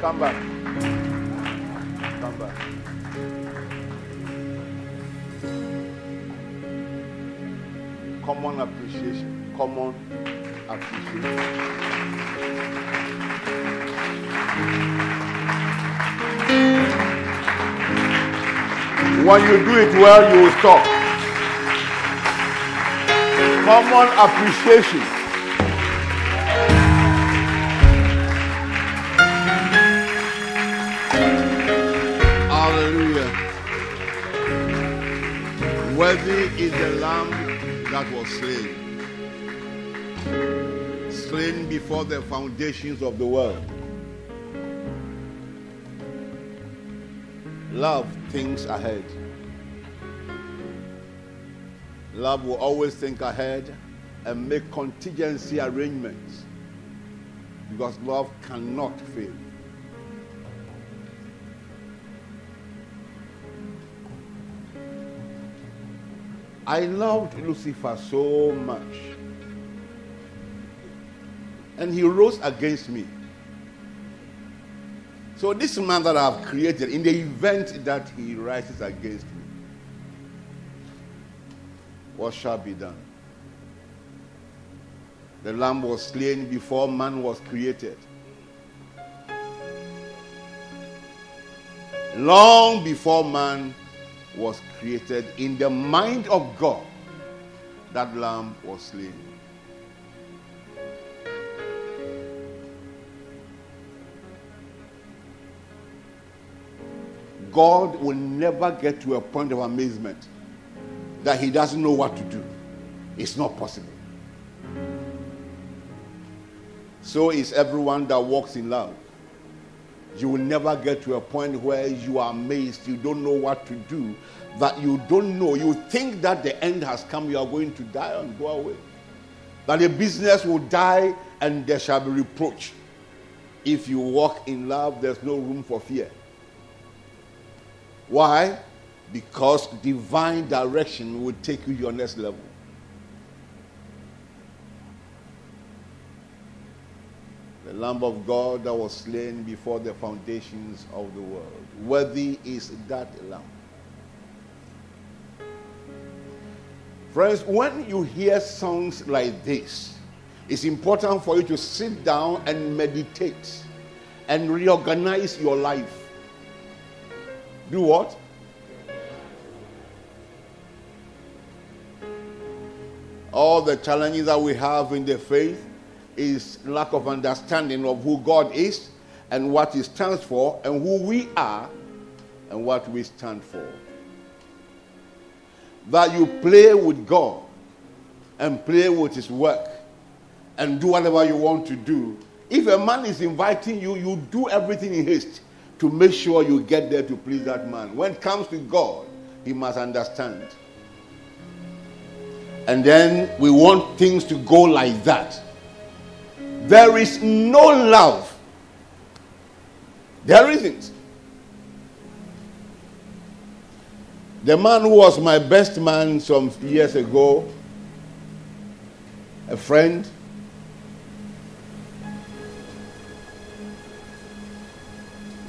Come back. Come back. Common appreciation. Common appreciation. When you do it well, you will stop. Common appreciation. Worthy is the lamb that was slain. Slain before the foundations of the world. Love thinks ahead. Love will always think ahead and make contingency arrangements because love cannot fail. I loved Lucifer so much. And he rose against me. So, this man that I've created, in the event that he rises against me, what shall be done? The lamb was slain before man was created. Long before man was created, in the mind of God, that lamb was slain. God will never get to a point of amazement that he doesn't know what to do. It's not possible. So is everyone that walks in love. You will never get to a point where you are amazed, you don't know what to do, that you don't know. You think that the end has come, you are going to die and go away. That the business will die and there shall be reproach. If you walk in love, there's no room for fear. Why? Because divine direction will take you to your next level. The Lamb of God that was slain before the foundations of the world. Worthy is that Lamb. Friends, when you hear songs like this, it's important for you to sit down and meditate and reorganize your life. Do what? All the challenges that we have in the faith is lack of understanding of who God is and what He stands for and who we are and what we stand for. That you play with God and play with His work and do whatever you want to do. If a man is inviting you, you do everything in haste to make sure you get there to please that man. When it comes to God, he must understand. And then we want things to go like that. There is no love. There isn't. The man who was my best man some years ago, a friend,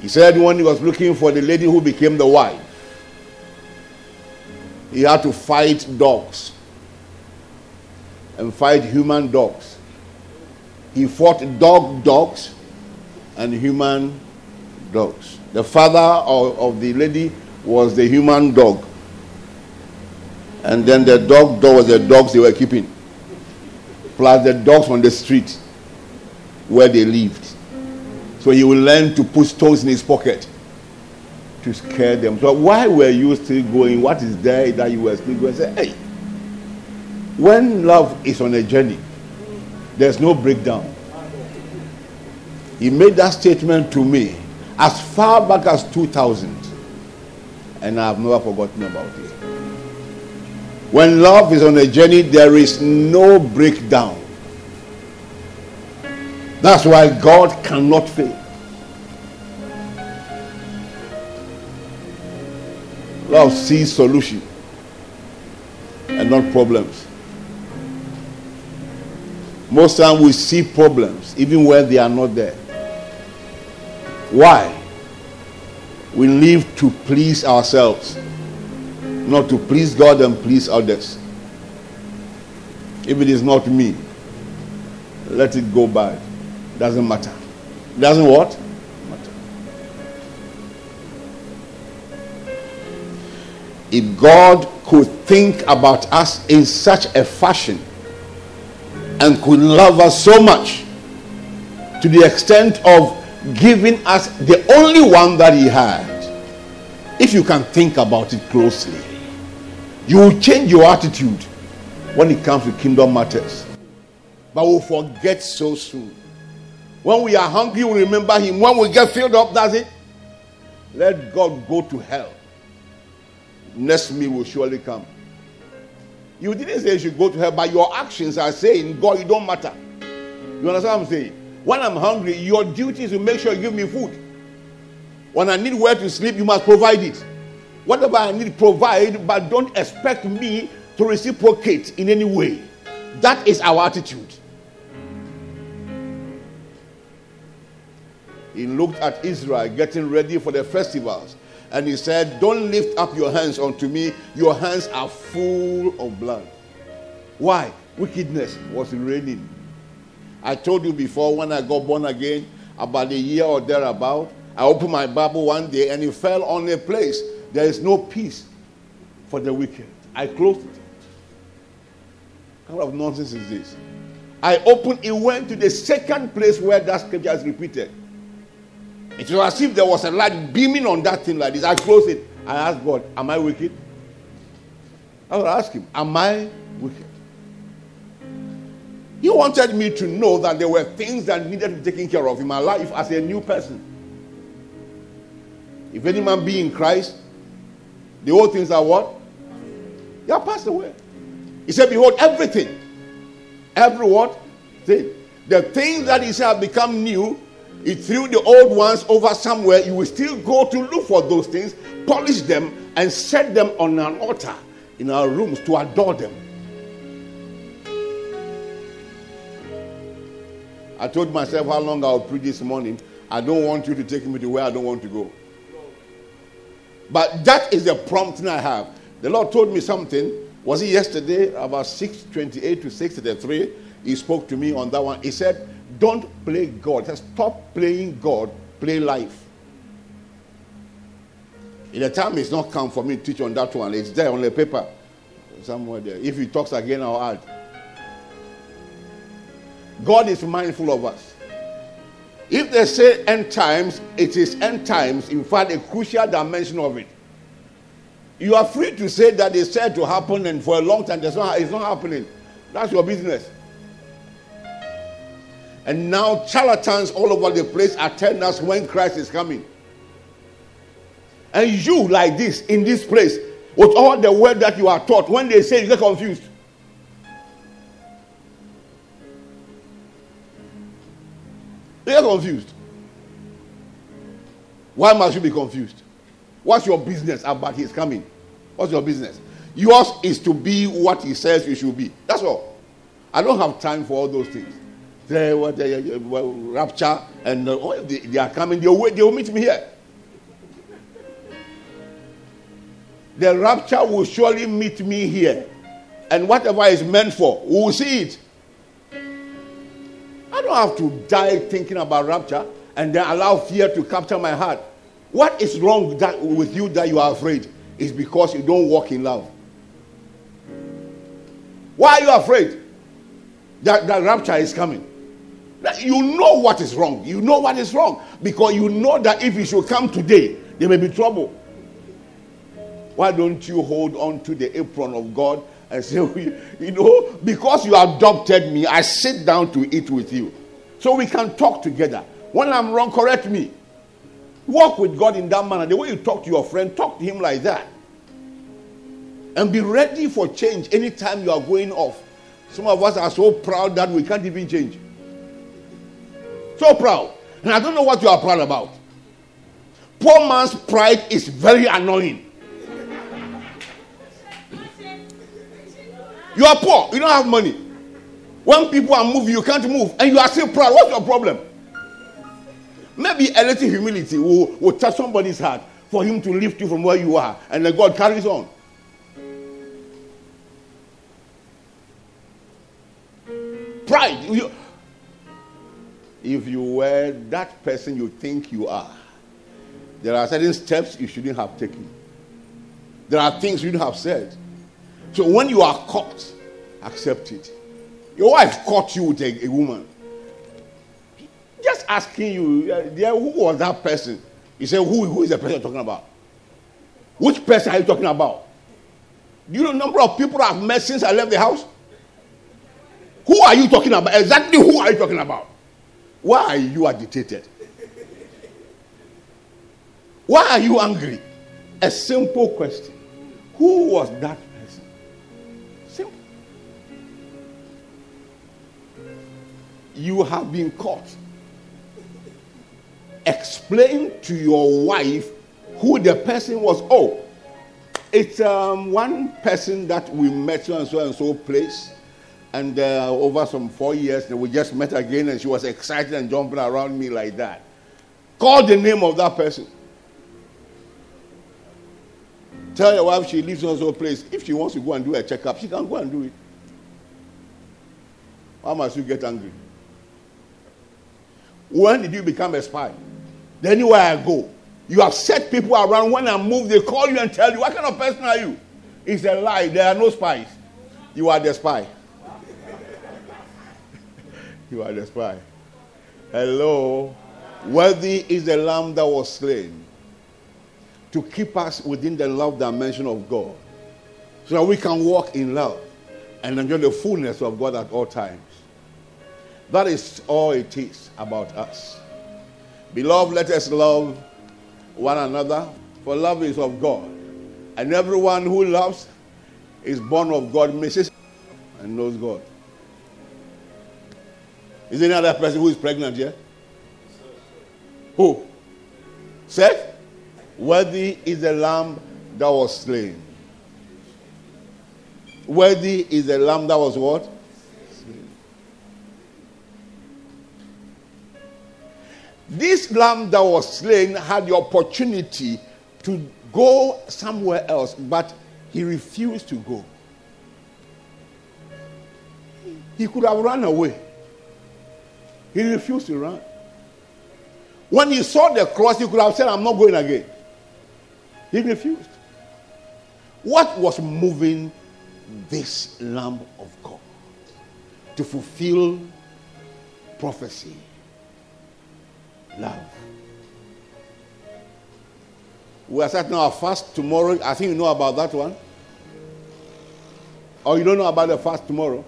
He said when he was looking for the lady who became the wife, he had to fight dogs and fight human dogs. He fought dog dogs and human dogs. The father of, of the lady was the human dog. And then the dog dog was the dogs they were keeping. Plus the dogs on the street where they lived. So he will learn to put stones in his pocket to scare them. So why were you still going? What is there that you were still going? Say, hey, when love is on a journey, there's no breakdown. He made that statement to me as far back as 2000, and I've never forgotten about it. When love is on a journey, there is no breakdown. That's why God cannot fail. Love sees solution and not problems. Most time we see problems even when they are not there. Why? We live to please ourselves, not to please God and please others. If it is not me, let it go by. Doesn't matter. Doesn't what? Matter. If God could think about us in such a fashion and could love us so much to the extent of giving us the only one that he had, if you can think about it closely, you will change your attitude when it comes to kingdom matters. But we'll forget so soon. When we are hungry, we remember him. When we get filled up, that's it. Let God go to hell. Next meal will surely come. You didn't say you should go to hell, but your actions are saying, God, you don't matter. You understand what I'm saying? When I'm hungry, your duty is to make sure you give me food. When I need where to sleep, you must provide it. Whatever I need, provide, but don't expect me to reciprocate in any way. That is our attitude. He looked at Israel getting ready for the festivals and he said, Don't lift up your hands unto me, your hands are full of blood. Why? Wickedness was reigning. I told you before when I got born again, about a year or thereabout, I opened my Bible one day and it fell on a place. There is no peace for the wicked. I closed it. What kind of nonsense is this? I opened, it went to the second place where that scripture is repeated. It was as if there was a light beaming on that thing like this. I closed it. I asked God, Am I wicked? I would ask him, Am I wicked? He wanted me to know that there were things that needed to be taken care of in my life as a new person. If any man be in Christ, the old things are what? They are passed away. He said, Behold, everything, every what? Thing. The things that he said have become new, he threw the old ones over somewhere. You will still go to look for those things, polish them, and set them on an altar in our rooms to adore them. I told myself how long I'll preach this morning. I don't want you to take me to where I don't want to go. But that is the prompting I have. The Lord told me something. Was it yesterday about 628 to 633? He spoke to me on that one. He said, Don't play God. Said, Stop playing God, play life. In the time it's not come for me to teach on that one. It's there on the paper. Somewhere there. If he talks again, I'll add. God is mindful of us. If they say end times, it is end times, in fact, a crucial dimension of it. You are free to say that it's said to happen and for a long time not, it's not happening. That's your business. And now charlatans all over the place telling us when Christ is coming. And you, like this, in this place, with all the word that you are taught, when they say you get confused. They are confused. Why must you be confused? What's your business about his coming? What's your business? Yours is to be what he says you should be. That's all. I don't have time for all those things. They, what, they, well, rapture and uh, oh, they, they, are coming. They'll, wait, they'll meet me here. The rapture will surely meet me here. And whatever is meant for, we will see it. I don't have to die thinking about rapture and then allow fear to capture my heart. What is wrong that, with you that you are afraid? Is because you don't walk in love. Why are you afraid that, that rapture is coming? You know what is wrong. You know what is wrong because you know that if it should come today, there may be trouble. Why don't you hold on to the apron of God and say, you know, because you adopted me, I sit down to eat with you. So we can talk together. When I'm wrong, correct me. Walk with God in that manner. The way you talk to your friend, talk to him like that. And be ready for change anytime you are going off. Some of us are so proud that we can't even change. So proud. And I don't know what you are proud about. Poor man's pride is very annoying. You are poor. You don't have money. When people are moving, you can't move. And you are still proud. What's your problem? Maybe a little humility will, will touch somebody's heart for him to lift you from where you are, and then God carries on. Pride. You, if you were that person you think you are, there are certain steps you shouldn't have taken. There are things you have said. So when you are caught, accept it. Your wife caught you with a, a woman. Just asking you, uh, who was that person? You say, who, who is the person you're talking about? Which person are you talking about? Do you know the number of people I've met since I left the house? Who are you talking about? Exactly who are you talking about? Why are you agitated? Why are you angry? A simple question. Who was that person? Simple. You have been caught. Explain to your wife who the person was. Oh, it's um, one person that we met so and so and so place and uh, over some four years, we just met again, and she was excited and jumping around me like that. Call the name of that person. Tell your wife she lives in some place. If she wants to go and do a checkup, she can go and do it. Why must you get angry? When did you become a spy? Anywhere I go, you have set people around. When I move, they call you and tell you, What kind of person are you? It's a lie. There are no spies. You are the spy. You are the spy. Hello. Worthy is the lamb that was slain to keep us within the love dimension of God so that we can walk in love and enjoy the fullness of God at all times. That is all it is about us. Beloved, let us love one another, for love is of God. And everyone who loves is born of God, misses, and knows God. Is there any other person who is pregnant here? Who? Seth? Worthy is the lamb that was slain. Worthy is the lamb that was what? This lamb that was slain had the opportunity to go somewhere else, but he refused to go. He could have run away. He refused to run. When he saw the cross, he could have said, I'm not going again. He refused. What was moving this Lamb of God to fulfill prophecy? Love. We are starting our fast tomorrow. I think you know about that one. Or you don't know about the fast tomorrow?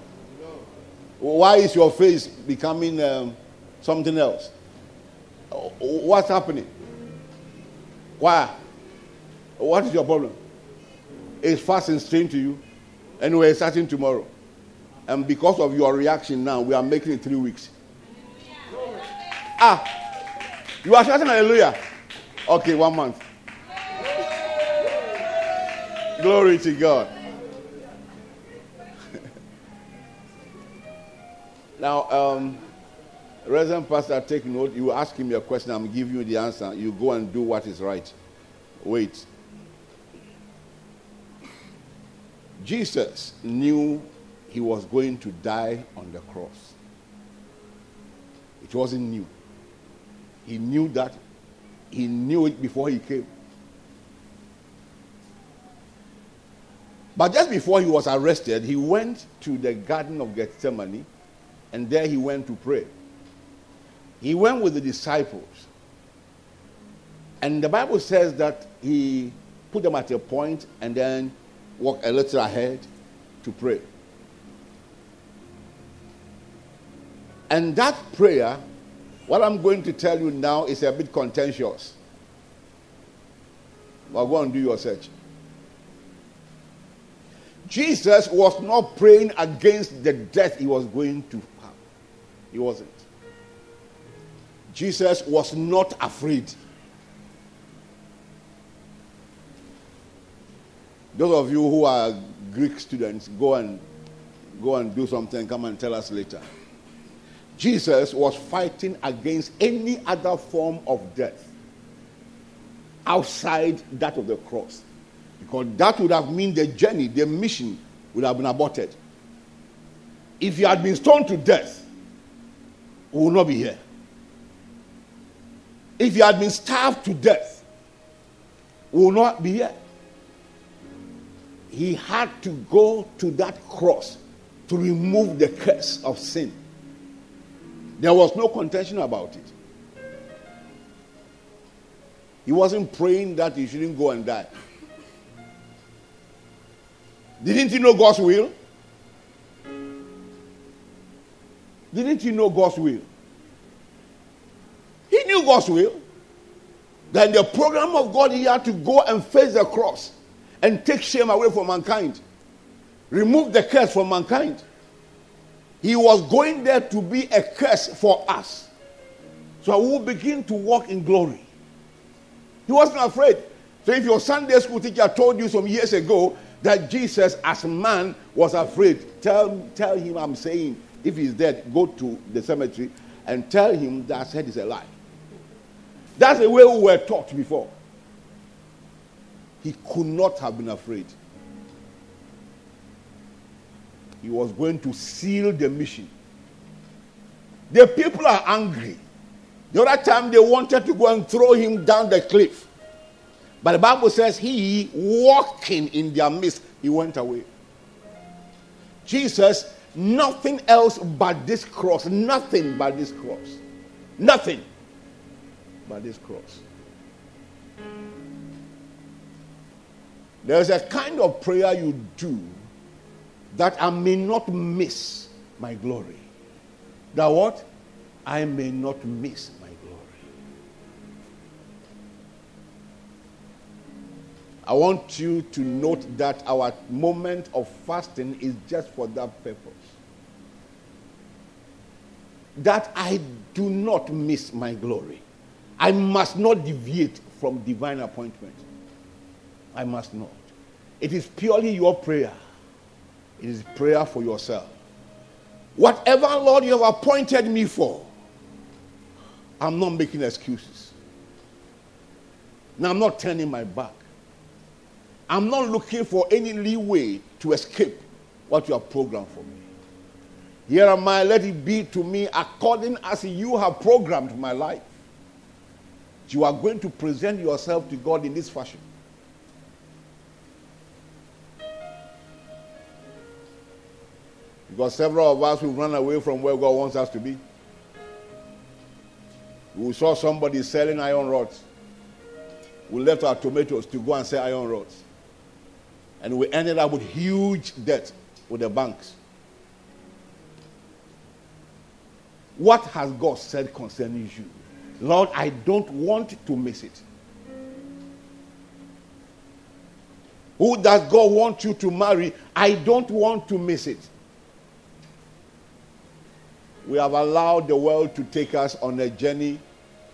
Why is your face becoming um, something else? What's happening? Why? What is your problem? Is fasting strange to you? Anyway, starting tomorrow. And because of your reaction now, we are making it three weeks. Ah, you are shouting hallelujah. Okay, one month. Glory to God. Now, um, Reverend Pastor, take note. You ask him your question, I'm giving you the answer. You go and do what is right. Wait. Jesus knew he was going to die on the cross. It wasn't new. He knew that. He knew it before he came. But just before he was arrested, he went to the Garden of Gethsemane and there he went to pray. He went with the disciples. And the Bible says that he put them at a point and then walked a little ahead to pray. And that prayer, what I'm going to tell you now is a bit contentious. But go and do your search. Jesus was not praying against the death he was going to he wasn't. Jesus was not afraid. Those of you who are Greek students, go and go and do something. Come and tell us later. Jesus was fighting against any other form of death outside that of the cross. Because that would have meant the journey, the mission would have been aborted. If he had been stoned to death, we would not be here. If he had been starved to death, we would not be here. He had to go to that cross to remove the curse of sin. There was no contention about it. He wasn't praying that he shouldn't go and die. Didn't he know God's will? Didn't he know God's will? He knew God's will. Then the program of God, he had to go and face the cross and take shame away from mankind, remove the curse from mankind. He was going there to be a curse for us. So I will begin to walk in glory. He wasn't afraid. So if your Sunday school teacher told you some years ago that Jesus as man was afraid, tell, tell him I'm saying, if he's dead, go to the cemetery and tell him that said is alive. That's the way we were taught before. He could not have been afraid. he was going to seal the mission. The people are angry. The other time they wanted to go and throw him down the cliff. But the Bible says he, walking in their midst, he went away. Jesus, nothing else but this cross. Nothing but this cross. Nothing but this cross. There's a kind of prayer you do that I may not miss my glory. That what? I may not miss my glory. I want you to note that our moment of fasting is just for that purpose. That I do not miss my glory. I must not deviate from divine appointment. I must not. It is purely your prayer it is prayer for yourself. Whatever, Lord, you have appointed me for, I'm not making excuses. Now, I'm not turning my back. I'm not looking for any leeway to escape what you have programmed for me. Here am I, let it be to me according as you have programmed my life. You are going to present yourself to God in this fashion. Because several of us will run away from where God wants us to be. We saw somebody selling iron rods. We left our tomatoes to go and sell iron rods. And we ended up with huge debt with the banks. What has God said concerning you? Lord, I don't want to miss it. Who does God want you to marry? I don't want to miss it we have allowed the world to take us on a journey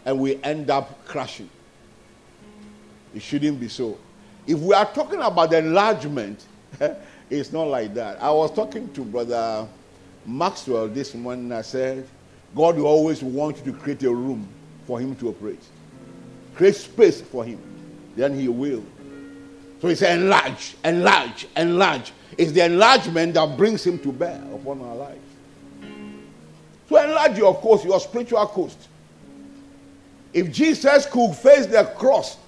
and we end up crashing. It shouldn't be so. If we are talking about enlargement, it's not like that. I was talking to Brother Maxwell this morning. I said, God will always want you to create a room for Him to operate, create space for Him. Then He will. So He said, enlarge, enlarge, enlarge. It's the enlargement that brings Him to bear upon our lives. So enlarge your coast, your spiritual coast. If Jesus could face the cross,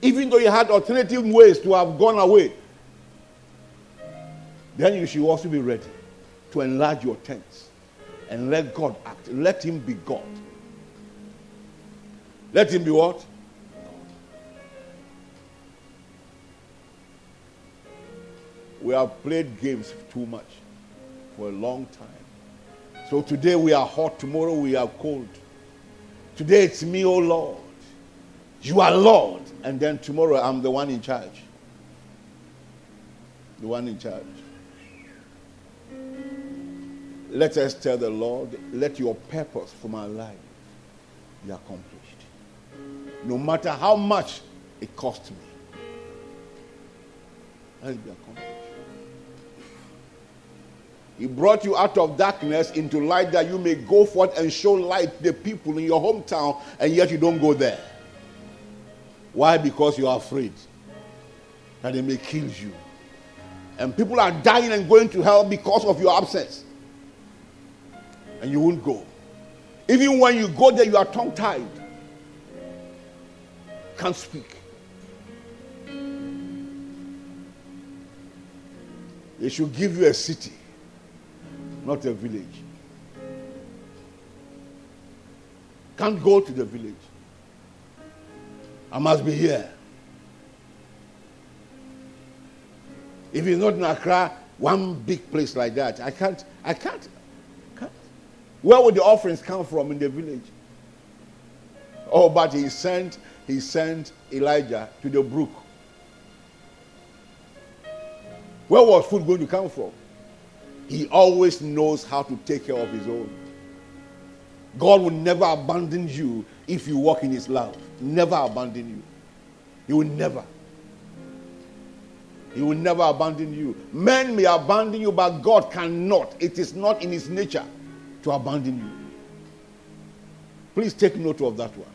even though he had alternative ways to have gone away, then you should also be ready to enlarge your tents and let God act. Let him be God. Let him be what? We have played games too much for a long time. So today we are hot, tomorrow we are cold. Today it's me, oh Lord. You are Lord. And then tomorrow I'm the one in charge. The one in charge. Let us tell the Lord, let your purpose for my life be accomplished. No matter how much it costs me. Let it be accomplished. He brought you out of darkness into light that you may go forth and show light to the people in your hometown, and yet you don't go there. Why? Because you are afraid that they may kill you. And people are dying and going to hell because of your absence. And you won't go. Even when you go there, you are tongue tied. Can't speak. They should give you a city, not a village. Can't go to the village. I must be here. If it's not in Accra, one big place like that, I can't, I can't, can't. Where would the offerings come from in the village? Oh, but he sent, he sent Elijah to the brook. Where was food going to come from? He always knows how to take care of his own. God will never abandon you if you walk in his love. Never abandon you. He will never. He will never abandon you. Men may abandon you, but God cannot. It is not in his nature to abandon you. Please take note of that one.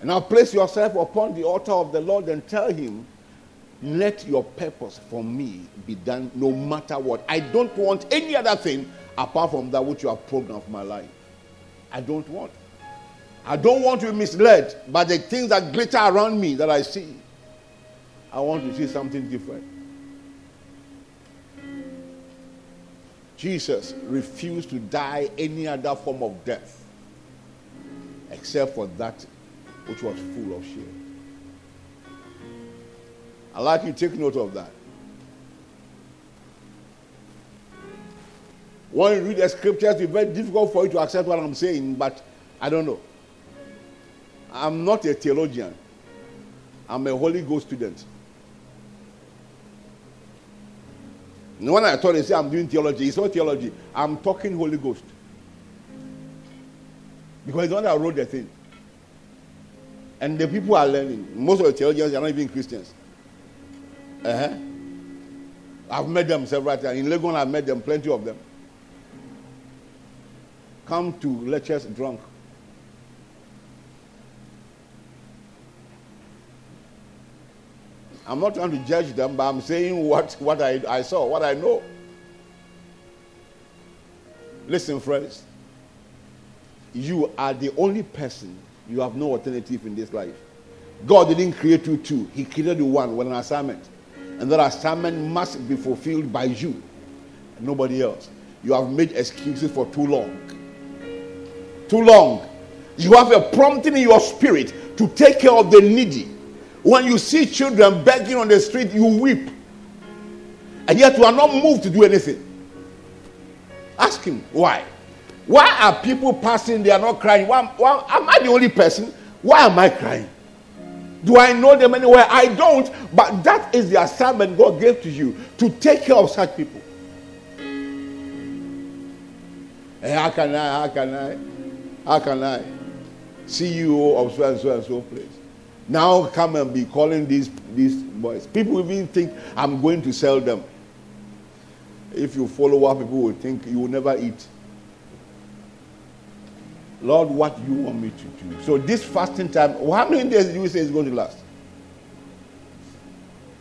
And now place yourself upon the altar of the Lord and tell him, let your purpose for me be done no matter what. I don't want any other thing apart from that which you have programmed for my life. I don't want. I don't want to be misled by the things that glitter around me that I see. I want to see something different. Jesus refused to die any other form of death except for that which was full of shame. I'd like you to take note of that. When you read the scriptures, it's very difficult for you to accept what I'm saying, but I don't know. I'm not a theologian, I'm a Holy Ghost student. When I told they say I'm doing theology, it's not theology. I'm talking Holy Ghost. Because it's the one that wrote the thing. And the people are learning. Most of the theologians are not even Christians. Uh-huh. I've met them several times. In Legon, I've met them, plenty of them. Come to lectures drunk. I'm not trying to judge them, but I'm saying what, what I, I saw, what I know. Listen, friends. You are the only person, you have no alternative in this life. God didn't create you two, He created you one with an assignment. And that assignment must be fulfilled by you, nobody else. You have made excuses for too long. Too long. You have a prompting in your spirit to take care of the needy when you see children begging on the street, you weep. And yet you are not moved to do anything. Ask him why. Why are people passing? They are not crying. Why, why, am I the only person? Why am I crying? Do I know them anywhere? I don't. But that is the assignment God gave to you to take care of such people. Hey, how can I? How can I? How can I? CEO of so and so and so place. Now come and be calling these, these boys. People even think I'm going to sell them. If you follow what people will think, you will never eat. Lord, what you want me to do? So this fasting time, how many days do you say is going to last?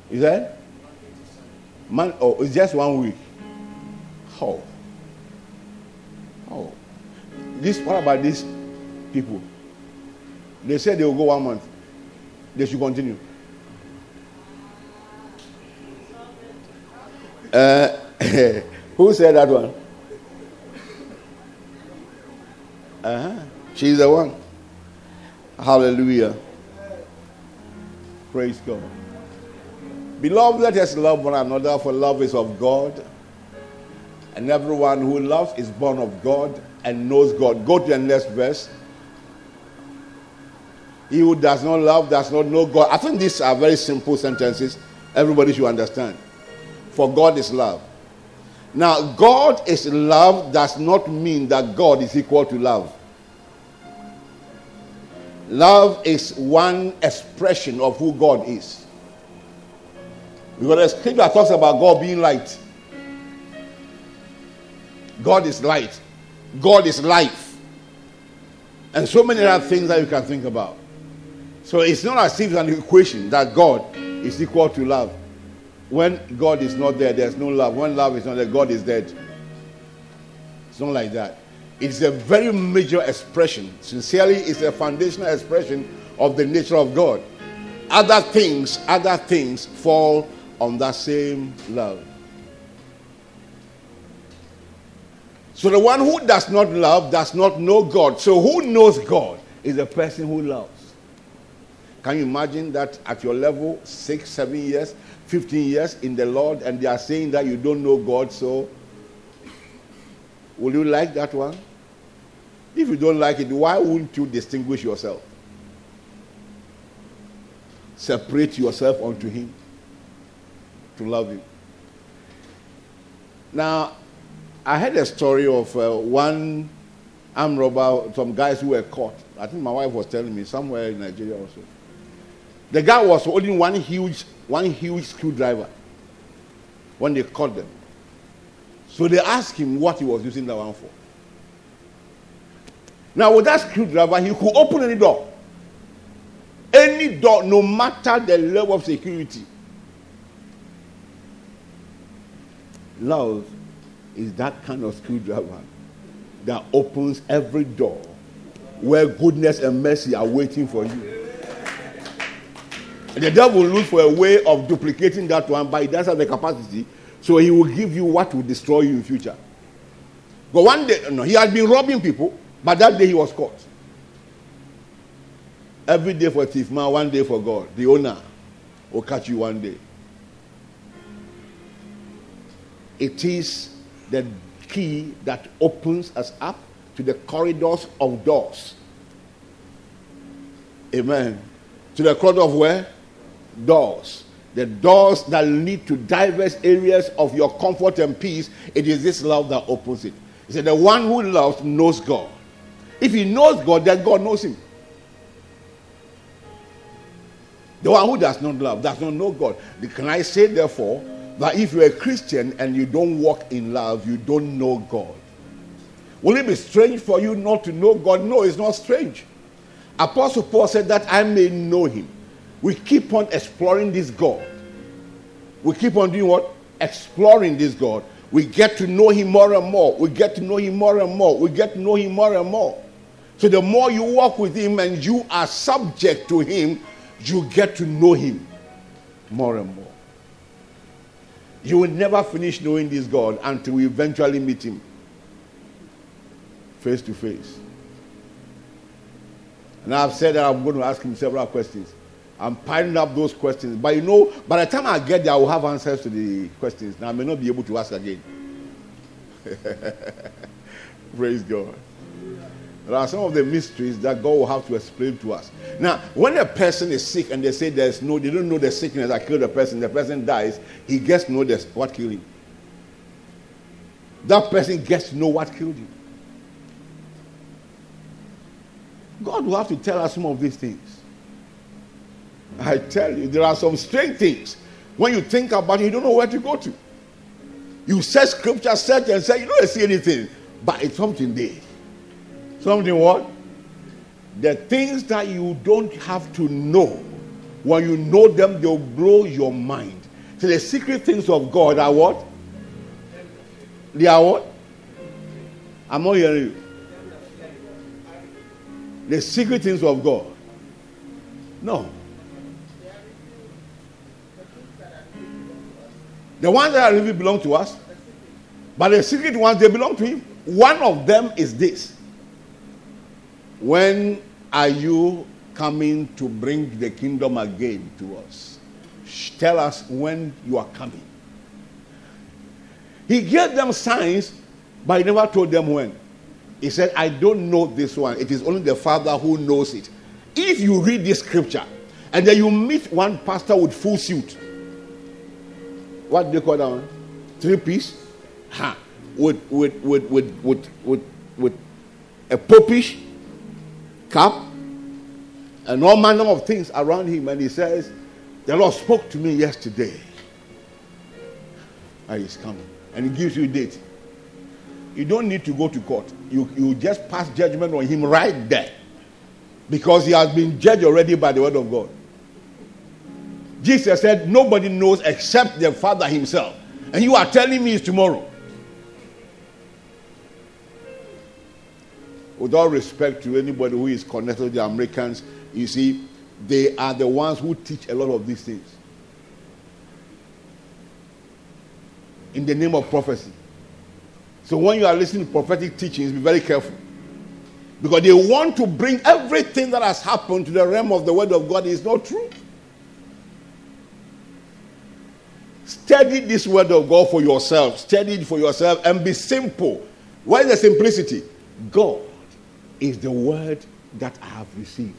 Is that? Man, oh, it's just one week. How? Oh, This, what about these people? They said they will go one month they should continue. Uh, who said that one? Uh-huh. She's the one. Hallelujah. Praise God. Beloved, let us love one another, for love is of God. And everyone who loves is born of God and knows God. Go to the next verse. He who does not love does not know God. I think these are very simple sentences. Everybody should understand. For God is love. Now, God is love does not mean that God is equal to love. Love is one expression of who God is. Because the scripture that talks about God being light. God is light. God is life. And so many other things that you can think about. So it's not as if it's an equation that God is equal to love. When God is not there, there's no love. When love is not there, God is dead. It's not like that. It's a very major expression. Sincerely, it's a foundational expression of the nature of God. Other things, other things fall on that same love. So the one who does not love does not know God. So who knows God is the person who loves. Can you imagine that at your level, six, seven years, 15 years in the Lord, and they are saying that you don't know God, so will you like that one? If you don't like it, why wouldn't you distinguish yourself? Separate yourself unto Him to love Him. Now, I heard a story of uh, one armed robber, some guys who were caught. I think my wife was telling me somewhere in Nigeria also. The guy was holding one huge, one huge screwdriver when they caught them. So they asked him what he was using that one for. Now, with that screwdriver, he could open any door. Any door, no matter the level of security. Love is that kind of screwdriver that opens every door where goodness and mercy are waiting for you. The devil will look for a way of duplicating that one, but he doesn't have the capacity, so he will give you what will destroy you in future. But one day, no, he had been robbing people, but that day he was caught. Every day for thief man, one day for God. The owner will catch you one day. It is the key that opens us up to the corridors of doors. Amen. To the corridor of where? Doors. The doors that lead to diverse areas of your comfort and peace. It is this love that opens it. He said, The one who loves knows God. If he knows God, then God knows him. The one who does not love does not know God. Can I say, therefore, that if you're a Christian and you don't walk in love, you don't know God. Will it be strange for you not to know God? No, it's not strange. Apostle Paul said that I may know him. We keep on exploring this God. We keep on doing what? Exploring this God. We get to know him more and more. We get to know him more and more. We get to know him more and more. So the more you walk with him and you are subject to him, you get to know him more and more. You will never finish knowing this God until we eventually meet Him face to face. And I've said that I'm going to ask Him several questions. I'm piling up those questions. But you know, by the time I get there, I will have answers to the questions. Now, I may not be able to ask again. Praise God. There are some of the mysteries that God will have to explain to us. Now, when a person is sick and they say there's no, they don't know the sickness that killed the person, the person dies, he gets to know this, what killed him. That person gets to know what killed him. God will have to tell us some of these things. I tell you, there are some strange things. When you think about it, you don't know where to go to. You search scripture, search and say, you don't see anything, but it's something there. Something what? The things that you don't have to know, when you know them, they'll blow your mind. So the secret things of God are what? They are what? I'm not hearing you. The secret things of God. No. The ones that really belong to us, but the secret ones, they belong to Him. One of them is this when are you coming to bring the kingdom again to us? Tell us when you are coming. He gave them signs, but he never told them when. He said, I don't know this one. It is only the Father who knows it. If you read this scripture and then you meet one pastor with full suit, what do they call that one? Three piece? Ha. With, with, with, with, with, with, with a popish cap and all manner of things around him. And he says, The Lord spoke to me yesterday. And he's coming. And he gives you a date. you don't need to go to court. You, you just pass judgment on him right there. Because he has been judged already by the word of God. Jesus said, Nobody knows except the Father himself. And you are telling me it's tomorrow. With all respect to anybody who is connected to the Americans, you see, they are the ones who teach a lot of these things. In the name of prophecy. So when you are listening to prophetic teachings, be very careful. Because they want to bring everything that has happened to the realm of the word of God is not true. Study this word of God for yourself. Study it for yourself and be simple. Why the simplicity? God is the word that I have received.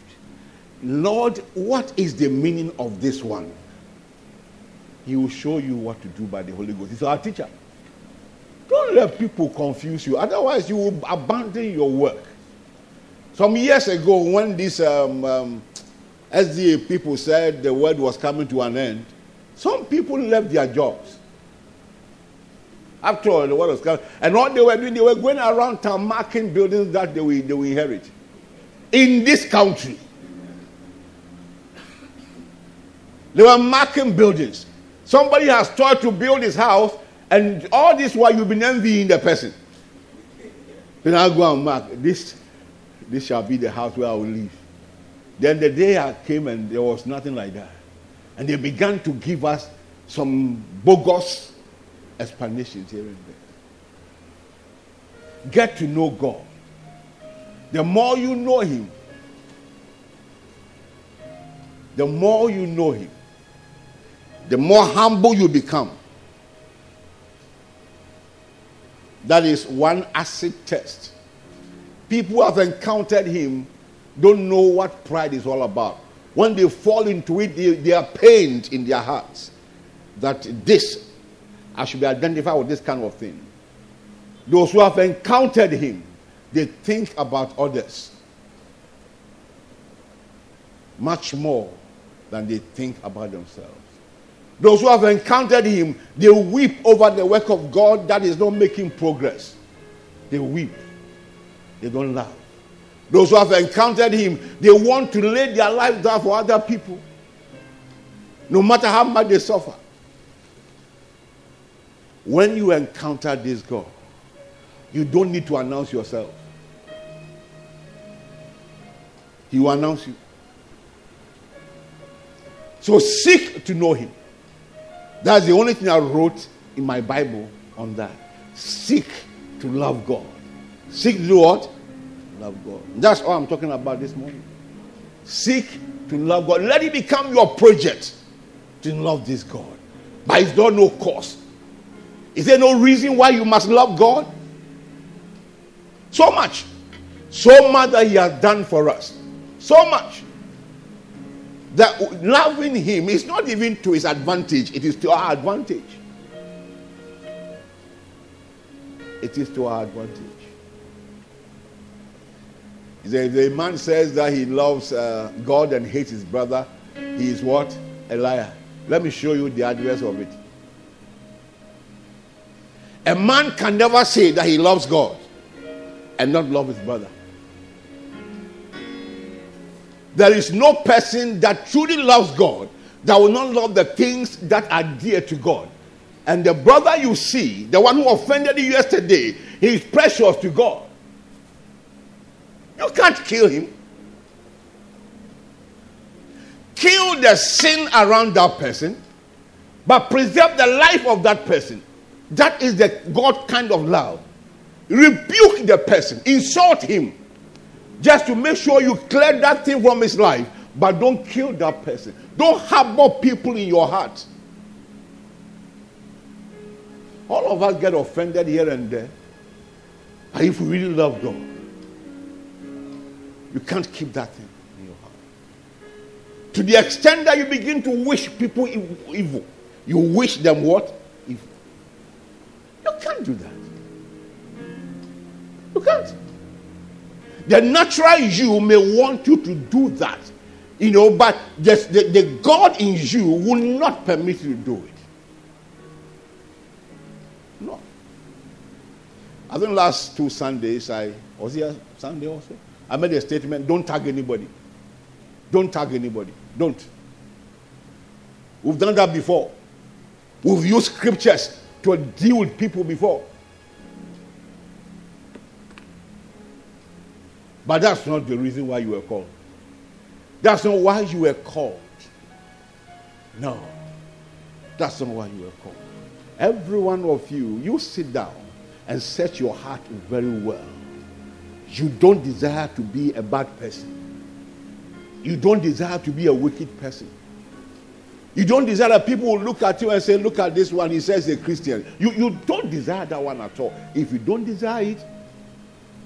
Lord, what is the meaning of this one? He will show you what to do by the Holy Ghost. He's our teacher. Don't let people confuse you. Otherwise, you will abandon your work. Some years ago, when these um, um, SDA people said the word was coming to an end, some people left their jobs. After all, the was coming. And what they were doing, they were going around town marking buildings that they will, they will inherit. In this country. They were marking buildings. Somebody has tried to build his house, and all this while you've been envying the person. Then I go and mark this. This shall be the house where I will live. Then the day I came and there was nothing like that. And they began to give us some bogus explanations here and there. Get to know God. The more you know Him, the more you know Him, the more humble you become. That is one acid test. People who have encountered him don't know what pride is all about. When they fall into it, they, they are pained in their hearts that this, I should be identified with this kind of thing. Those who have encountered him, they think about others much more than they think about themselves. Those who have encountered him, they weep over the work of God that is not making progress. They weep. They don't laugh. Those who have encountered him, they want to lay their life down for other people. No matter how much they suffer. When you encounter this God, you don't need to announce yourself. He will announce you. So seek to know him. That's the only thing I wrote in my Bible on that. Seek to love God. Seek to do what? Love God. That's all I'm talking about this morning. Seek to love God. Let it become your project to love this God. But it's not no cost. Is there no reason why you must love God? So much. So much that He has done for us. So much that loving him is not even to his advantage, it is to our advantage. It is to our advantage. The, the man says that he loves uh, God and hates his brother. He is what? A liar. Let me show you the address of it. A man can never say that he loves God and not love his brother. There is no person that truly loves God that will not love the things that are dear to God. And the brother you see, the one who offended you yesterday, he is precious to God. You can't kill him. Kill the sin around that person, but preserve the life of that person. That is the God kind of love. Rebuke the person, insult him, just to make sure you clear that thing from his life, but don't kill that person. Don't harbor people in your heart. All of us get offended here and there. But if we really love God, you can't keep that thing in your heart. To the extent that you begin to wish people evil, you wish them what? Evil. You can't do that. You can't. The natural you may want you to do that, you know, but the, the, the God in you will not permit you to do it. No. I think last two Sundays, I was here Sunday also. I made a statement don't tag anybody. Don't tag anybody. Don't. We've done that before. We've used scriptures to deal with people before. But that's not the reason why you were called. That's not why you were called. No. That's not why you were called. Every one of you, you sit down and set your heart very well. You don't desire to be a bad person. You don't desire to be a wicked person. You don't desire that people will look at you and say, Look at this one, he says a Christian. You, you don't desire that one at all. If you don't desire it,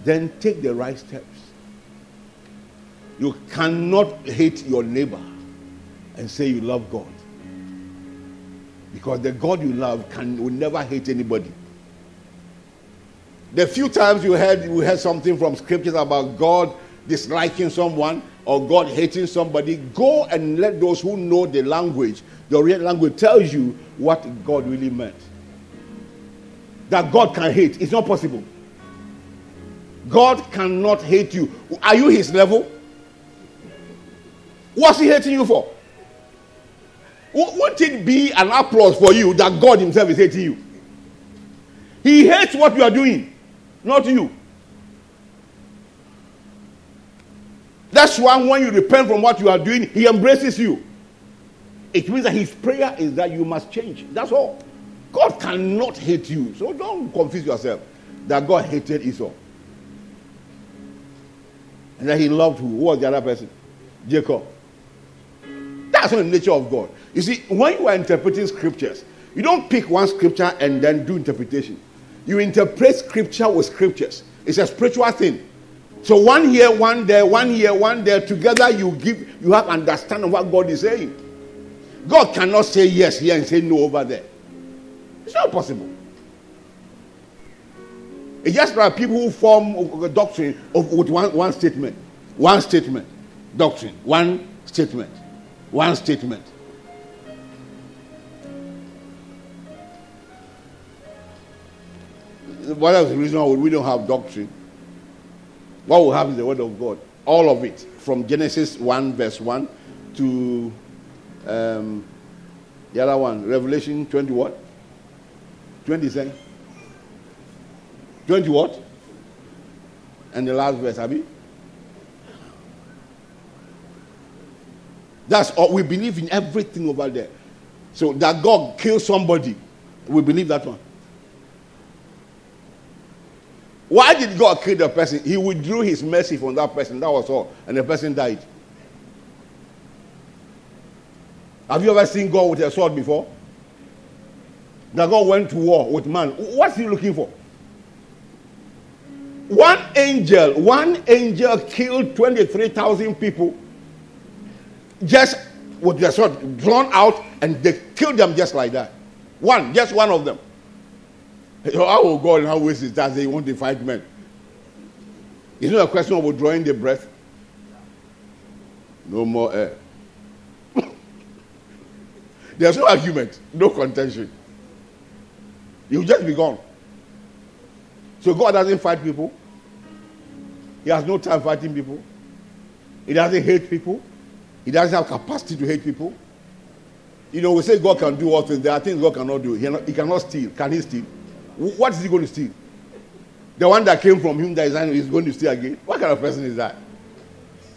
then take the right steps. You cannot hate your neighbor and say you love God. Because the God you love can will never hate anybody. The few times you heard you heard something from scriptures about God disliking someone or God hating somebody, go and let those who know the language, the real language, tells you what God really meant. That God can hate. It's not possible. God cannot hate you. Are you his level? What's he hating you for? Won't it be an applause for you that God Himself is hating you? He hates what you are doing, not you. That's why when you repent from what you are doing, He embraces you. It means that His prayer is that you must change. That's all. God cannot hate you. So don't confuse yourself that God hated Esau. And that He loved who? Who was the other person? Jacob. That's not the nature of God. You see, when you are interpreting scriptures, you don't pick one scripture and then do interpretation. You interpret scripture with scriptures. It's a spiritual thing. So one here, one there, one here, one there. Together you give you have understanding what God is saying. God cannot say yes here and say no over there. It's not possible. It's just like people who form a doctrine of, with one, one statement. One statement. Doctrine. One statement. One statement. What is the reason why we don't have doctrine? What we have is the word of God. All of it. From Genesis 1, verse 1 to um, the other one, Revelation 20 what? 20 20 what? And the last verse, Abby. That's all. We believe in everything over there. So that God killed somebody, we believe that one. Why did God kill the person? He withdrew his mercy from that person. That was all. And the person died. Have you ever seen God with a sword before? That God went to war with man. What's he looking for? One angel, one angel killed 23,000 people just with their sword drawn out and they killed them just like that. One, just one of them. How will God and how waste his that they want to fight men? It's not a question of withdrawing the breath. No more air. There's no argument, no contention. You'll just be gone. So God doesn't fight people. He has no time fighting people. He doesn't hate people. He doesn't have capacity to hate people. You know, we say God can do all things. There are things God cannot do. He, he cannot steal. Can he steal? What is he going to steal? The one that came from him that is going to steal again? What kind of person is that?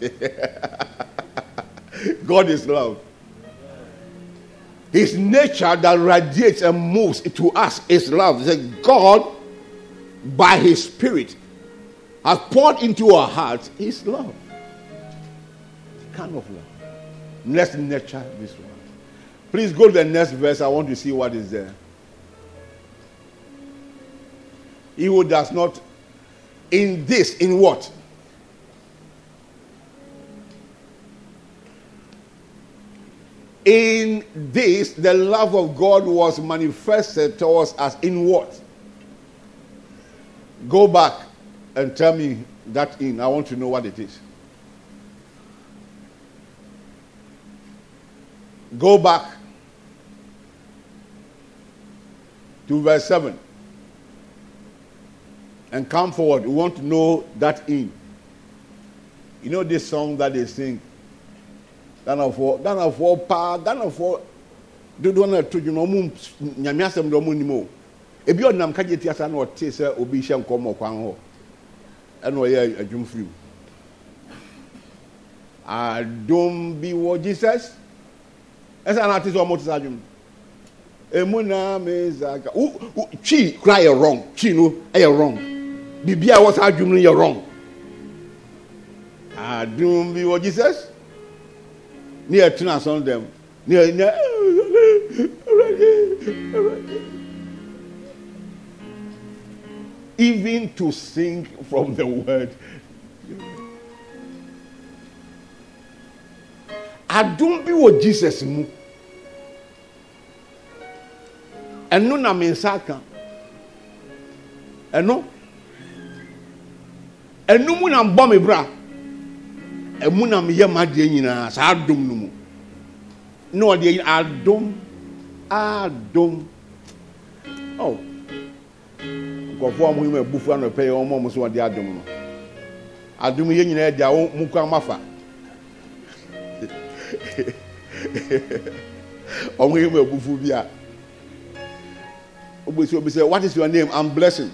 God is love. His nature that radiates and moves to us is love. That God, by His Spirit, has poured into our hearts His love. kind of love. Let's nurture this one. Please go to the next verse. I want to see what is there. He who does not in this, in what? In this, the love of God was manifested towards us. As in what? Go back and tell me that in. I want to know what it is. Go back to verse 7. And come forward. We want to know that in. You know this song that they sing? Ghanafoɔ Ghanafoɔ paa Ghanafoɔ dodoɔ no ɛto dwuma ɔmo nyame asɛm de ɔmo nim o ebi ɔnam kagye ti asa na ɔte sɛ obi hyɛ nkɔm ɔkwan hɔ. Ɛna ɔyɛ adwum firi mu. Adum bi wɔ jesus. Ɛsɛ ana ate sɛ ɔmo te sa adwum. Emu na mezaka wo wo twi kura yɛ wrong. Twi no ɛyɛ wrong bibi a ɛwɔ sa adwum no yɛ wrong. Adum bi wɔ jesus. Ne yɛ tena asɔn dɛm ne yɛ ne even to sing from the word. Adum bi wɔ jesus mu. Ɛno na me nsa ka. Ɛno ɛnu mu na bɔ mi bra ɛmu na mi yɛ ma deɛ nyinaa saa dom no mu. Na ɔde adom adom. Ɔ nkɔfoɔ a mo yi ma ebufu anɔpɛ yɛ wɔn mo so ɔde adom no adom yɛ nyinaa yɛ de awo mu kura ma fa ɔmo yi ma ebufu bia obi sɛ obi sɛ what is your name? I'm blessing.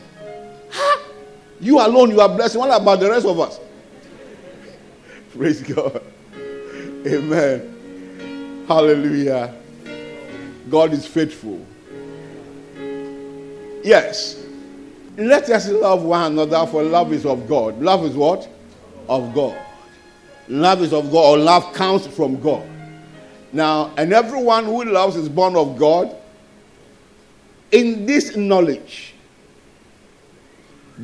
You alone you are blessed. what about the rest of us. Praise God. Amen. Hallelujah. God is faithful. Yes. Let us love one another, for love is of God. Love is what? Of God. Love is of God, or love comes from God. Now, and everyone who loves is born of God. In this knowledge,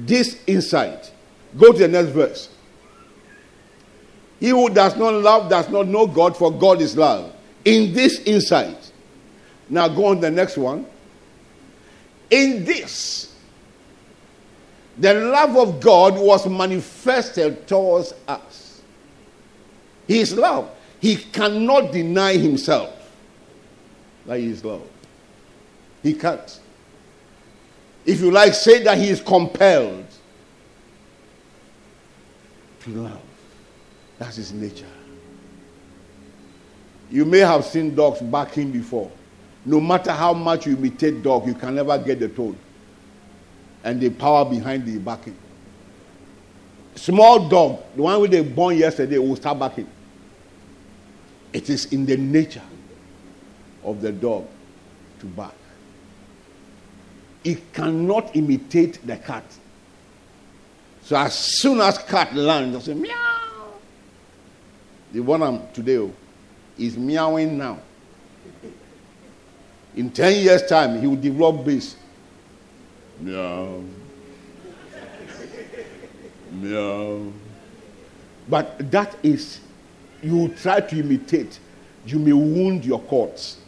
this insight, go to the next verse. He who does not love does not know God, for God is love. In this insight. Now go on the next one. In this, the love of God was manifested towards us. He is love. He cannot deny himself that he is love. He can't. If you like, say that he is compelled to love. That's his nature. You may have seen dogs barking before. No matter how much you imitate dog, you can never get the tone and the power behind the barking. Small dog, the one we they born yesterday, will start barking. It is in the nature of the dog to bark. It cannot imitate the cat. So as soon as cat lands, I say meow. The one I'm today oh, is meowing now. In 10 years' time, he will develop this. Meow. Meow. But that is, you try to imitate, you may wound your cords.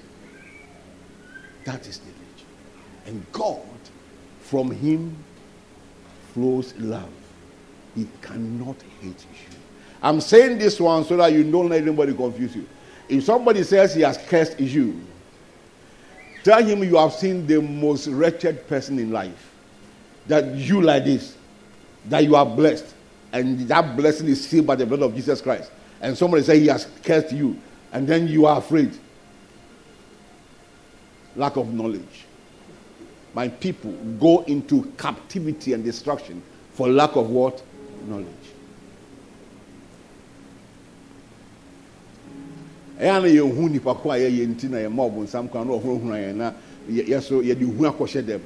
That is the nature. And God, from Him flows love. He cannot hate you. I'm saying this one so that you don't let anybody confuse you. If somebody says he has cursed you, tell him you have seen the most wretched person in life. That you like this, that you are blessed, and that blessing is sealed by the blood of Jesus Christ. And somebody say he has cursed you, and then you are afraid. Lack of knowledge. My people go into captivity and destruction for lack of what? Knowledge. ɛyɛ yɛhu nipa ko a yɛyɛ na yɛma ɔbonsam na yɛn na yɛso yɛde hu akɔhyɛ dɛm.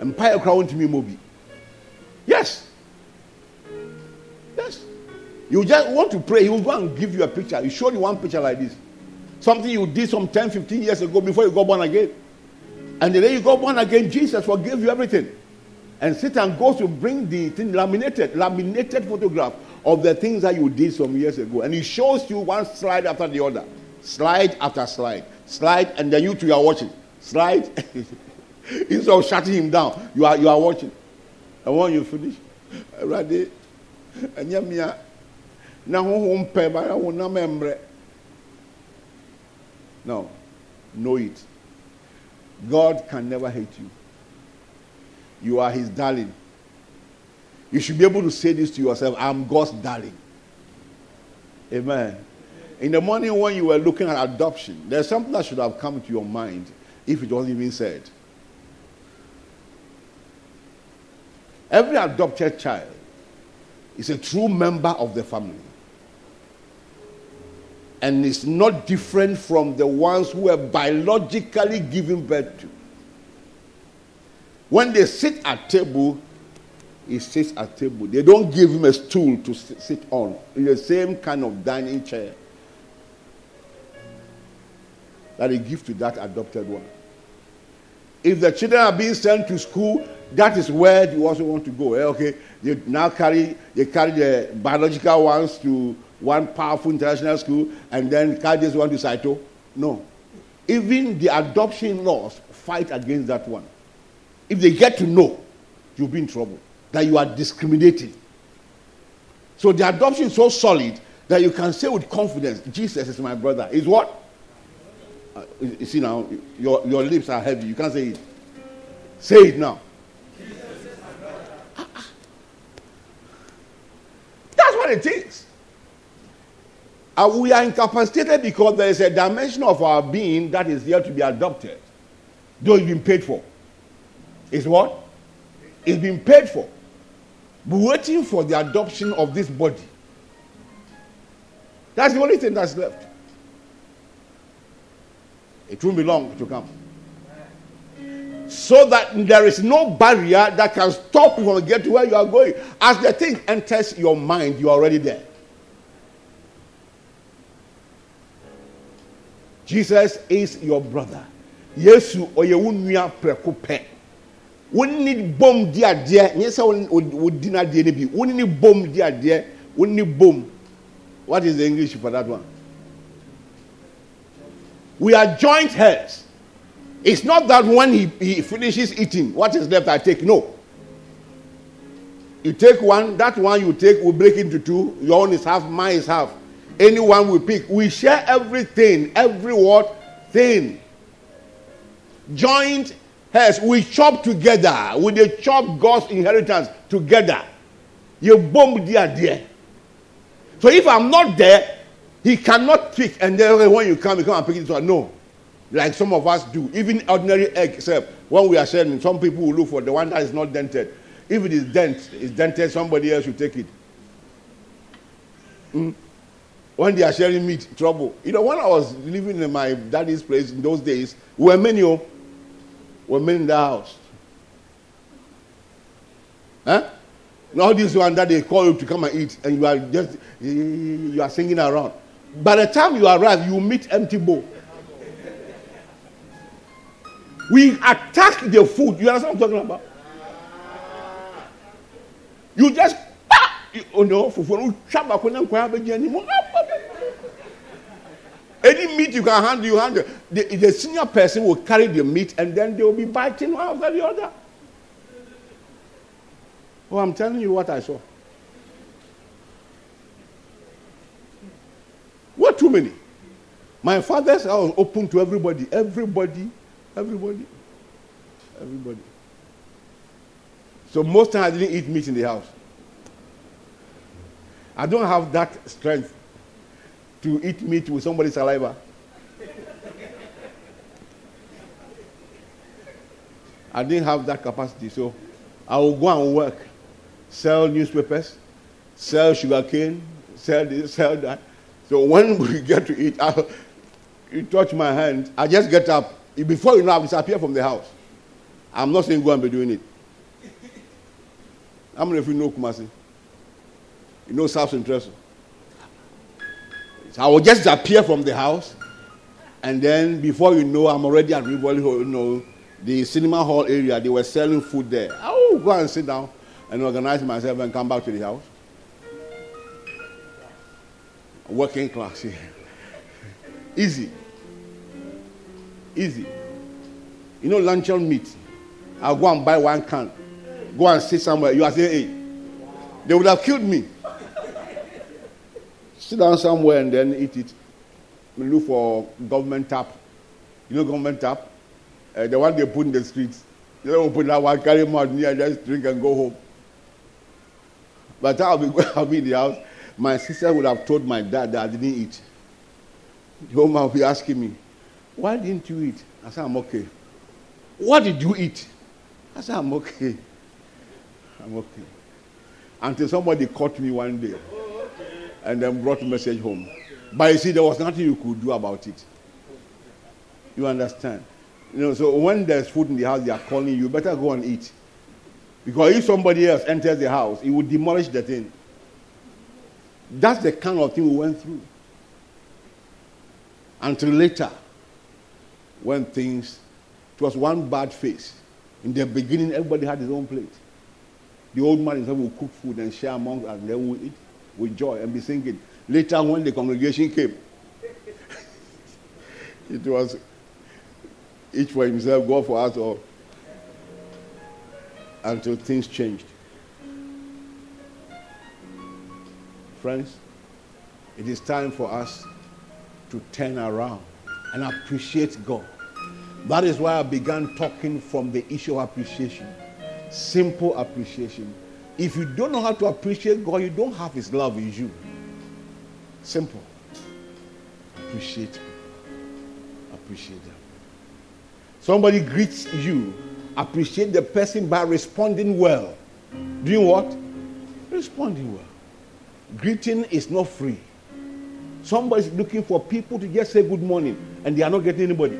Mpaeɛ wontumi mmɔ bi. Yes. Yes. You just want to pray he will go and give you a picture. He showed you one picture like this. Something you did some 10 15 years ago before you got born again and the day you got born again jesus forgave you everything and satan goes to bring the thing laminated laminated photograph of the things that you did some years ago. And he shows you one slide after the other. Slide after slide. Slide, and then you two are watching. Slide. Instead of shutting him down, you are, you are watching. And when you finish, ready, and yamia, na home pe ba na membre. No, know it. God can never hate you. You are his darling. you should be able to say this to yourself I'm God's darling. Amen. In the morning when you were looking at adoption, there's something that should have come to your mind if it wasn't even said. Every adopted child is a true member of the family. And is not different from the ones who were biologically given birth to. When they sit at table, he sits at table. They don't give him a stool to sit on. In the same kind of dining chair that he gives to that adopted one. If the children are being sent to school, that is where you also want to go. Eh, okay, they now carry they carry the biological ones to one powerful international school and then this one to Saito. No. Even the adoption laws fight against that one. If they get to know, you'll be in trouble. That you are discriminating. So the adoption is so solid that you can say with confidence, Jesus is my brother. Is what? Uh, you see now, your, your lips are heavy. You can't say it. Say it now. That's what it is. And we are incapacitated because there is a dimension of our being that is yet to be adopted, though it's been paid for. It's what? It's been paid for. We're waiting for the adoption of this body. That's the only thing that's left. It won't be long to come. So that there is no barrier that can stop you from getting to where you are going. As the thing enters your mind, you are already there. Jesus is your brother. Yesu oye wunnua preko pɛ. Wonni bom di adeɛ, nyɛ sɛ wodi n'adeɛ no bi. Wonni bom di bom. What is the English for that one? We are joint heirs. It's not that when he, he finishes eating, what is left I take. No. You take one, that one you take will break into two. Your own is half, mine is half anyone we pick. We share everything, every what thing. Joint heirs. We chop together. We they chop God's inheritance together. You bomb dear dear. So if I'm not there, he cannot pick. And then when you come, you come and pick it. So no, like some of us do. Even ordinary egg, except when we are sharing, some people will look for the one that is not dented. If it is dent, it's dented, somebody else will take it. Mm when they are sharing meat, trouble. You know, when I was living in my daddy's place in those days, we were many, oh, were many in the house. Huh? Now this one that they call you to come and eat, and you are just you are singing around. By the time you arrive, you meet empty bowl. We attack the food. You understand what I'm talking about? You just ah, oh no, fufu chaba kona kwa beji animo. Ah, Any meat you can handle, you handle. The, the senior person will carry the meat and then they will be biting one after the other. Oh, I'm telling you what I saw. What too many? My father's house open to everybody, everybody, everybody, everybody. So most times I didn't eat meat in the house. I don't have that strength to eat meat with somebody's saliva. I didn't have that capacity, so I will go and work, sell newspapers, sell sugarcane, sell this, sell that. So when we get to eat, I, you touch my hand, I just get up. Before you know, I disappear from the house. I'm not saying go and be doing it. How many of you know Kumasi? You know South Central. So I will just appear from the house, and then before you know, I'm already at Rivoli Hall, you know, the cinema hall area. They were selling food there. I will go and sit down and organize myself and come back to the house. Working class here. Easy. Easy. You know luncheon meat. I'll go and buy one can. Go and sit somewhere. You are saying, hey. They would have killed me sit down somewhere and then eat it. Look for government tap. You know government tap? Uh, the one they put in the streets. You don't open that one, carry them near, just drink and go home. But I'll be, I'll be in the house. My sister would have told my dad that I didn't eat. The woman will be asking me, Why didn't you eat? I said, I'm okay. What did you eat? I said, I'm okay. I'm okay. Until somebody caught me one day and then brought the message home. But you see, there was nothing you could do about it. You understand? You know, so when there's food in the house, they are calling you, better go and eat. Because if somebody else enters the house, it will demolish the thing. That's the kind of thing we went through. Until later, when things, it was one bad phase. In the beginning, everybody had his own plate. The old man himself will cook food and share among us, and then we eat with joy and be singing. Later, when the congregation came, it was each for himself, God for us all, until things changed. Friends, it is time for us to turn around and appreciate God. That is why I began talking from the issue of appreciation. Simple appreciation. If you don't know how to appreciate God, you don't have His love in you. Simple. Appreciate Appreciate them. Somebody greets you, appreciate the person by responding well. Doing what? Responding well. Greeting is not free. Somebody's looking for people to just say good morning, and they are not getting anybody.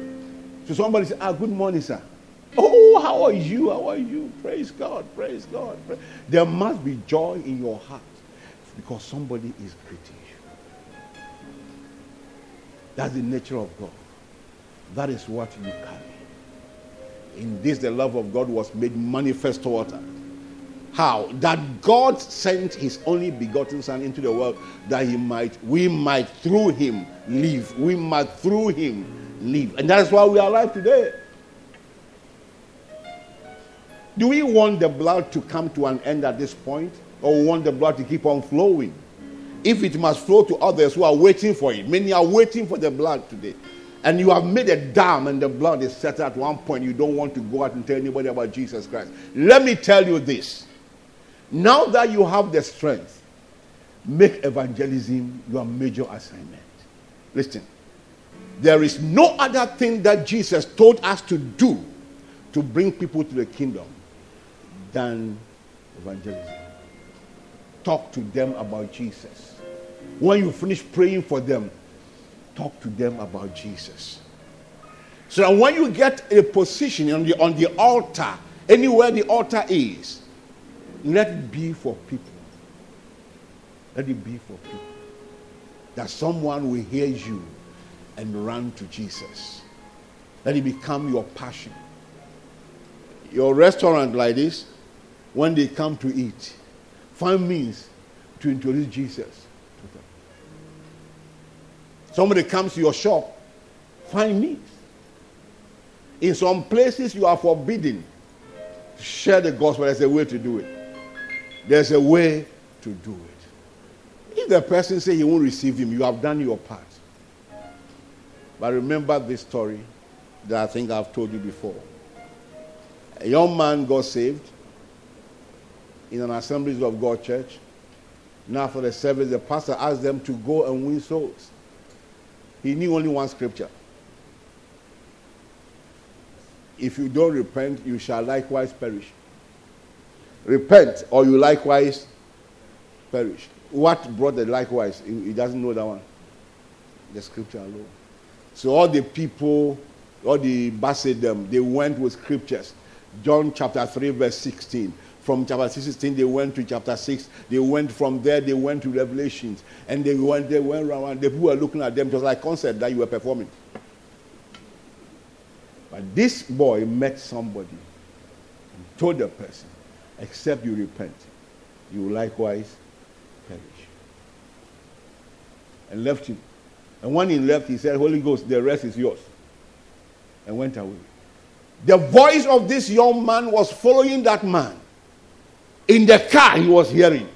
So somebody says, Ah, good morning, sir. Oh, how are you? How are you? Praise God, praise God. There must be joy in your heart because somebody is greeting you. That's the nature of God. That is what you carry. In this, the love of God was made manifest toward us. How? That God sent his only begotten Son into the world that he might, we might through him live. We might through him live. And that's why we are alive today. Do we want the blood to come to an end at this point? Or we want the blood to keep on flowing? If it must flow to others who are waiting for it, many are waiting for the blood today. And you have made a dam and the blood is set at one point. You don't want to go out and tell anybody about Jesus Christ. Let me tell you this. Now that you have the strength, make evangelism your major assignment. Listen, there is no other thing that Jesus told us to do to bring people to the kingdom than evangelism. Talk to them about Jesus. When you finish praying for them, talk to them about Jesus. So that when you get a position on the, on the altar, anywhere the altar is, let it be for people. Let it be for people. That someone will hear you and run to Jesus. Let it become your passion. Your restaurant like this, when they come to eat, find means to introduce Jesus to them. Somebody comes to your shop, find means. In some places, you are forbidden to share the gospel. There's a way to do it. There's a way to do it. If the person say he won't receive him, you have done your part. But remember this story that I think I've told you before. A young man got saved in an Assemblies of God church. Now, for the service, the pastor asked them to go and win souls. He knew only one scripture. If you don't repent, you shall likewise perish. Repent, or you likewise perish. What brought the likewise? He doesn't know that one. The scripture alone. So all the people, all the Basidim, they went with scriptures. John chapter 3, verse 16. From chapter 16, they went to chapter 6. They went from there, they went to Revelations. And they went, they went around. The people were looking at them just like concert that you were performing. But this boy met somebody and told the person, except you repent, you will likewise perish. And left him. And when he left, he said, Holy Ghost, the rest is yours. And went away. The voice of this young man was following that man. In the car, he was hearing.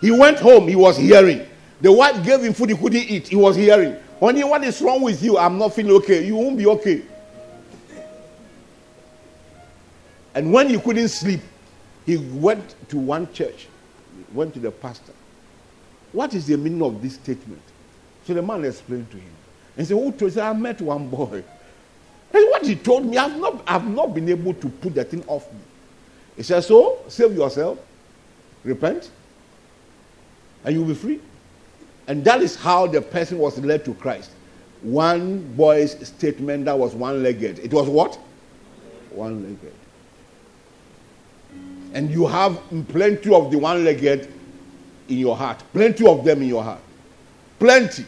He went home, he was hearing. The wife gave him food he couldn't eat, he was hearing. Honey, what is wrong with you? I'm not feeling okay. You won't be okay. And when he couldn't sleep, he went to one church. went to the pastor. What is the meaning of this statement? So the man explained to him. And said, Who told you? I met one boy. And what he told me, I've not, I've not been able to put the thing off me. He said, So save yourself, repent, and you'll be free. And that is how the person was led to Christ. One boy's statement that was one legged. It was what? One legged. And you have plenty of the one legged in your heart. Plenty of them in your heart. Plenty.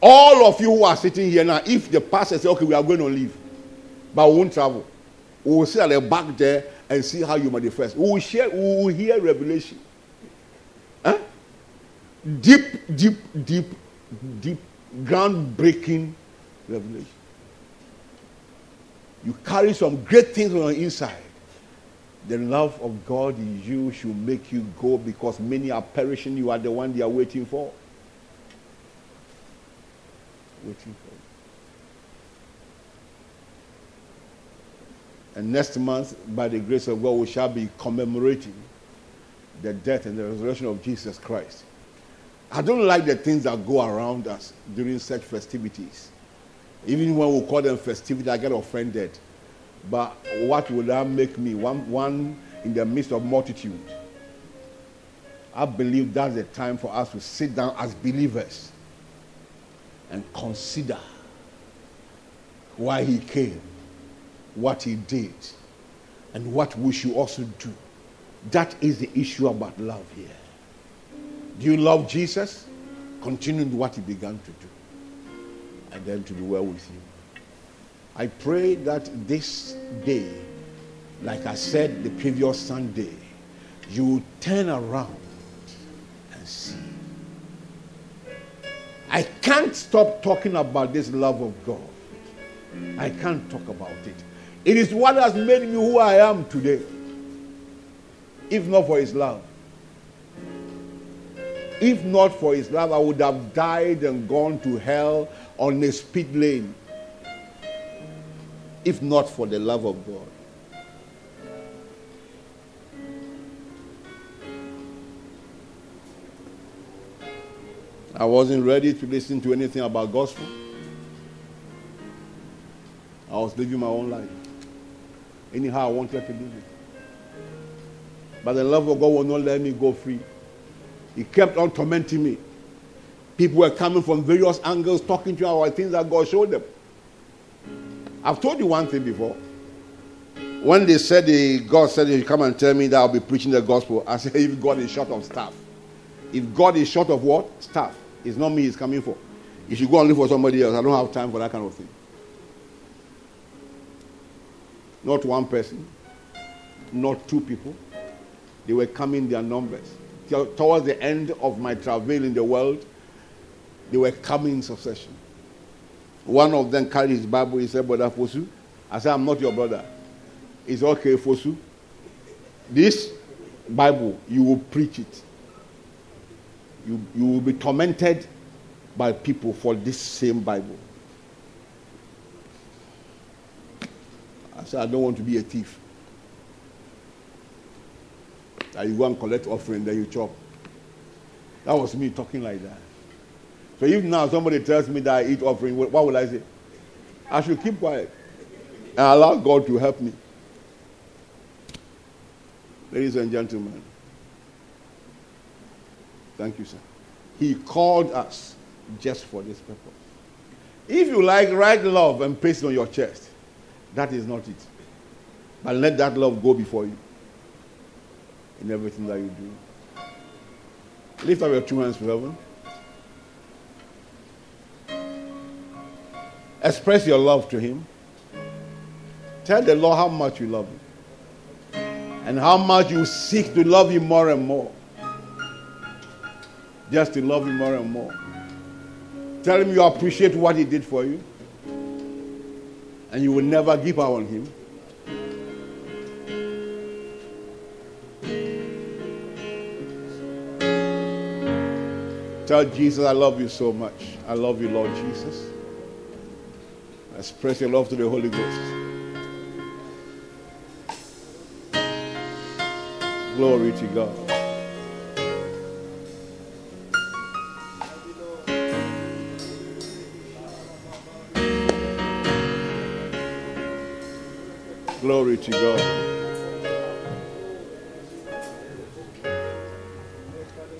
All of you who are sitting here now, if the pastor says, okay, we are going to leave, but we won't travel, we will sit at the back there and see how you manifest. We will share, we will hear revelation. Huh? Deep, deep, deep, deep, groundbreaking revelation. You carry some great things on your inside. The love of God in you should make you go because many are perishing. You are the one they are waiting for. Waiting for. And next month, by the grace of God, we shall be commemorating the death and the resurrection of Jesus Christ. I don't like the things that go around us during such festivities. Even when we call them festivities, I get offended. But what will that make me? One, one in the midst of multitude. I believe that's the time for us to sit down as believers and consider why he came, what he did, and what we should also do. That is the issue about love here. Do you love Jesus? Continue what he began to do, and then to be well with you. I pray that this day, like I said the previous Sunday, you will turn around and see. I can't stop talking about this love of God. I can't talk about it. It is what has made me who I am today. If not for His love. If not for His love, I would have died and gone to hell on a speed lane if not for the love of God. I wasn't ready to listen to anything about gospel. I was living my own life. Anyhow, I wanted to live it. But the love of God will not let me go free. He kept on tormenting me. People were coming from various angles talking to about things that God showed them. I've told you one thing before. When they said God said you come and tell me that I'll be preaching the gospel, I said if God is short of staff. If God is short of what? Staff. It's not me he's coming for. If you should go and look for somebody else. I don't have time for that kind of thing. Not one person, not two people. They were coming their numbers. Towards the end of my travel in the world, they were coming in succession. One of them carried his Bible. He said, Brother Fosu. I said, I'm not your brother. It's okay, Fosu. This Bible, you will preach it. You, you will be tormented by people for this same Bible. I said, I don't want to be a thief. That you go and collect offering, then you chop. That was me talking like that. So if now somebody tells me that I eat offering, what will I say? I should keep quiet and allow God to help me. Ladies and gentlemen, thank you, sir. He called us just for this purpose. If you like, write love and paste it on your chest. That is not it. But let that love go before you in everything that you do. Lift up your two hands to heaven. Express your love to Him. Tell the Lord how much you love Him and how much you seek to love Him more and more. Just to love Him more and more. Tell Him you appreciate what He did for you and you will never give up on Him. Tell Jesus, I love you so much. I love you, Lord Jesus. Express your love to the Holy Ghost. Glory to God. Glory to God.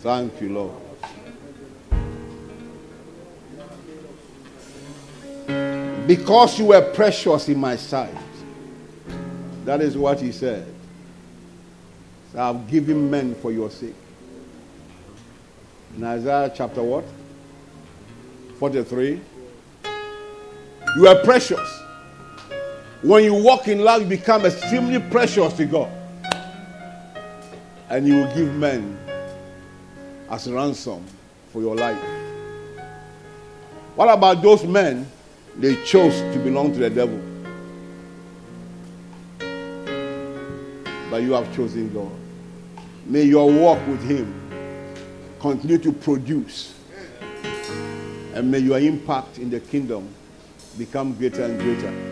Thank you, Lord. Because you were precious in my sight. That is what he said. So I've given men for your sake. In Isaiah chapter what? 43. You are precious. When you walk in love, you become extremely precious to God. And you will give men as ransom for your life. What about those men? They chose to belong to the devil. But you have chosen God. May your walk with Him continue to produce. And may your impact in the kingdom become greater and greater.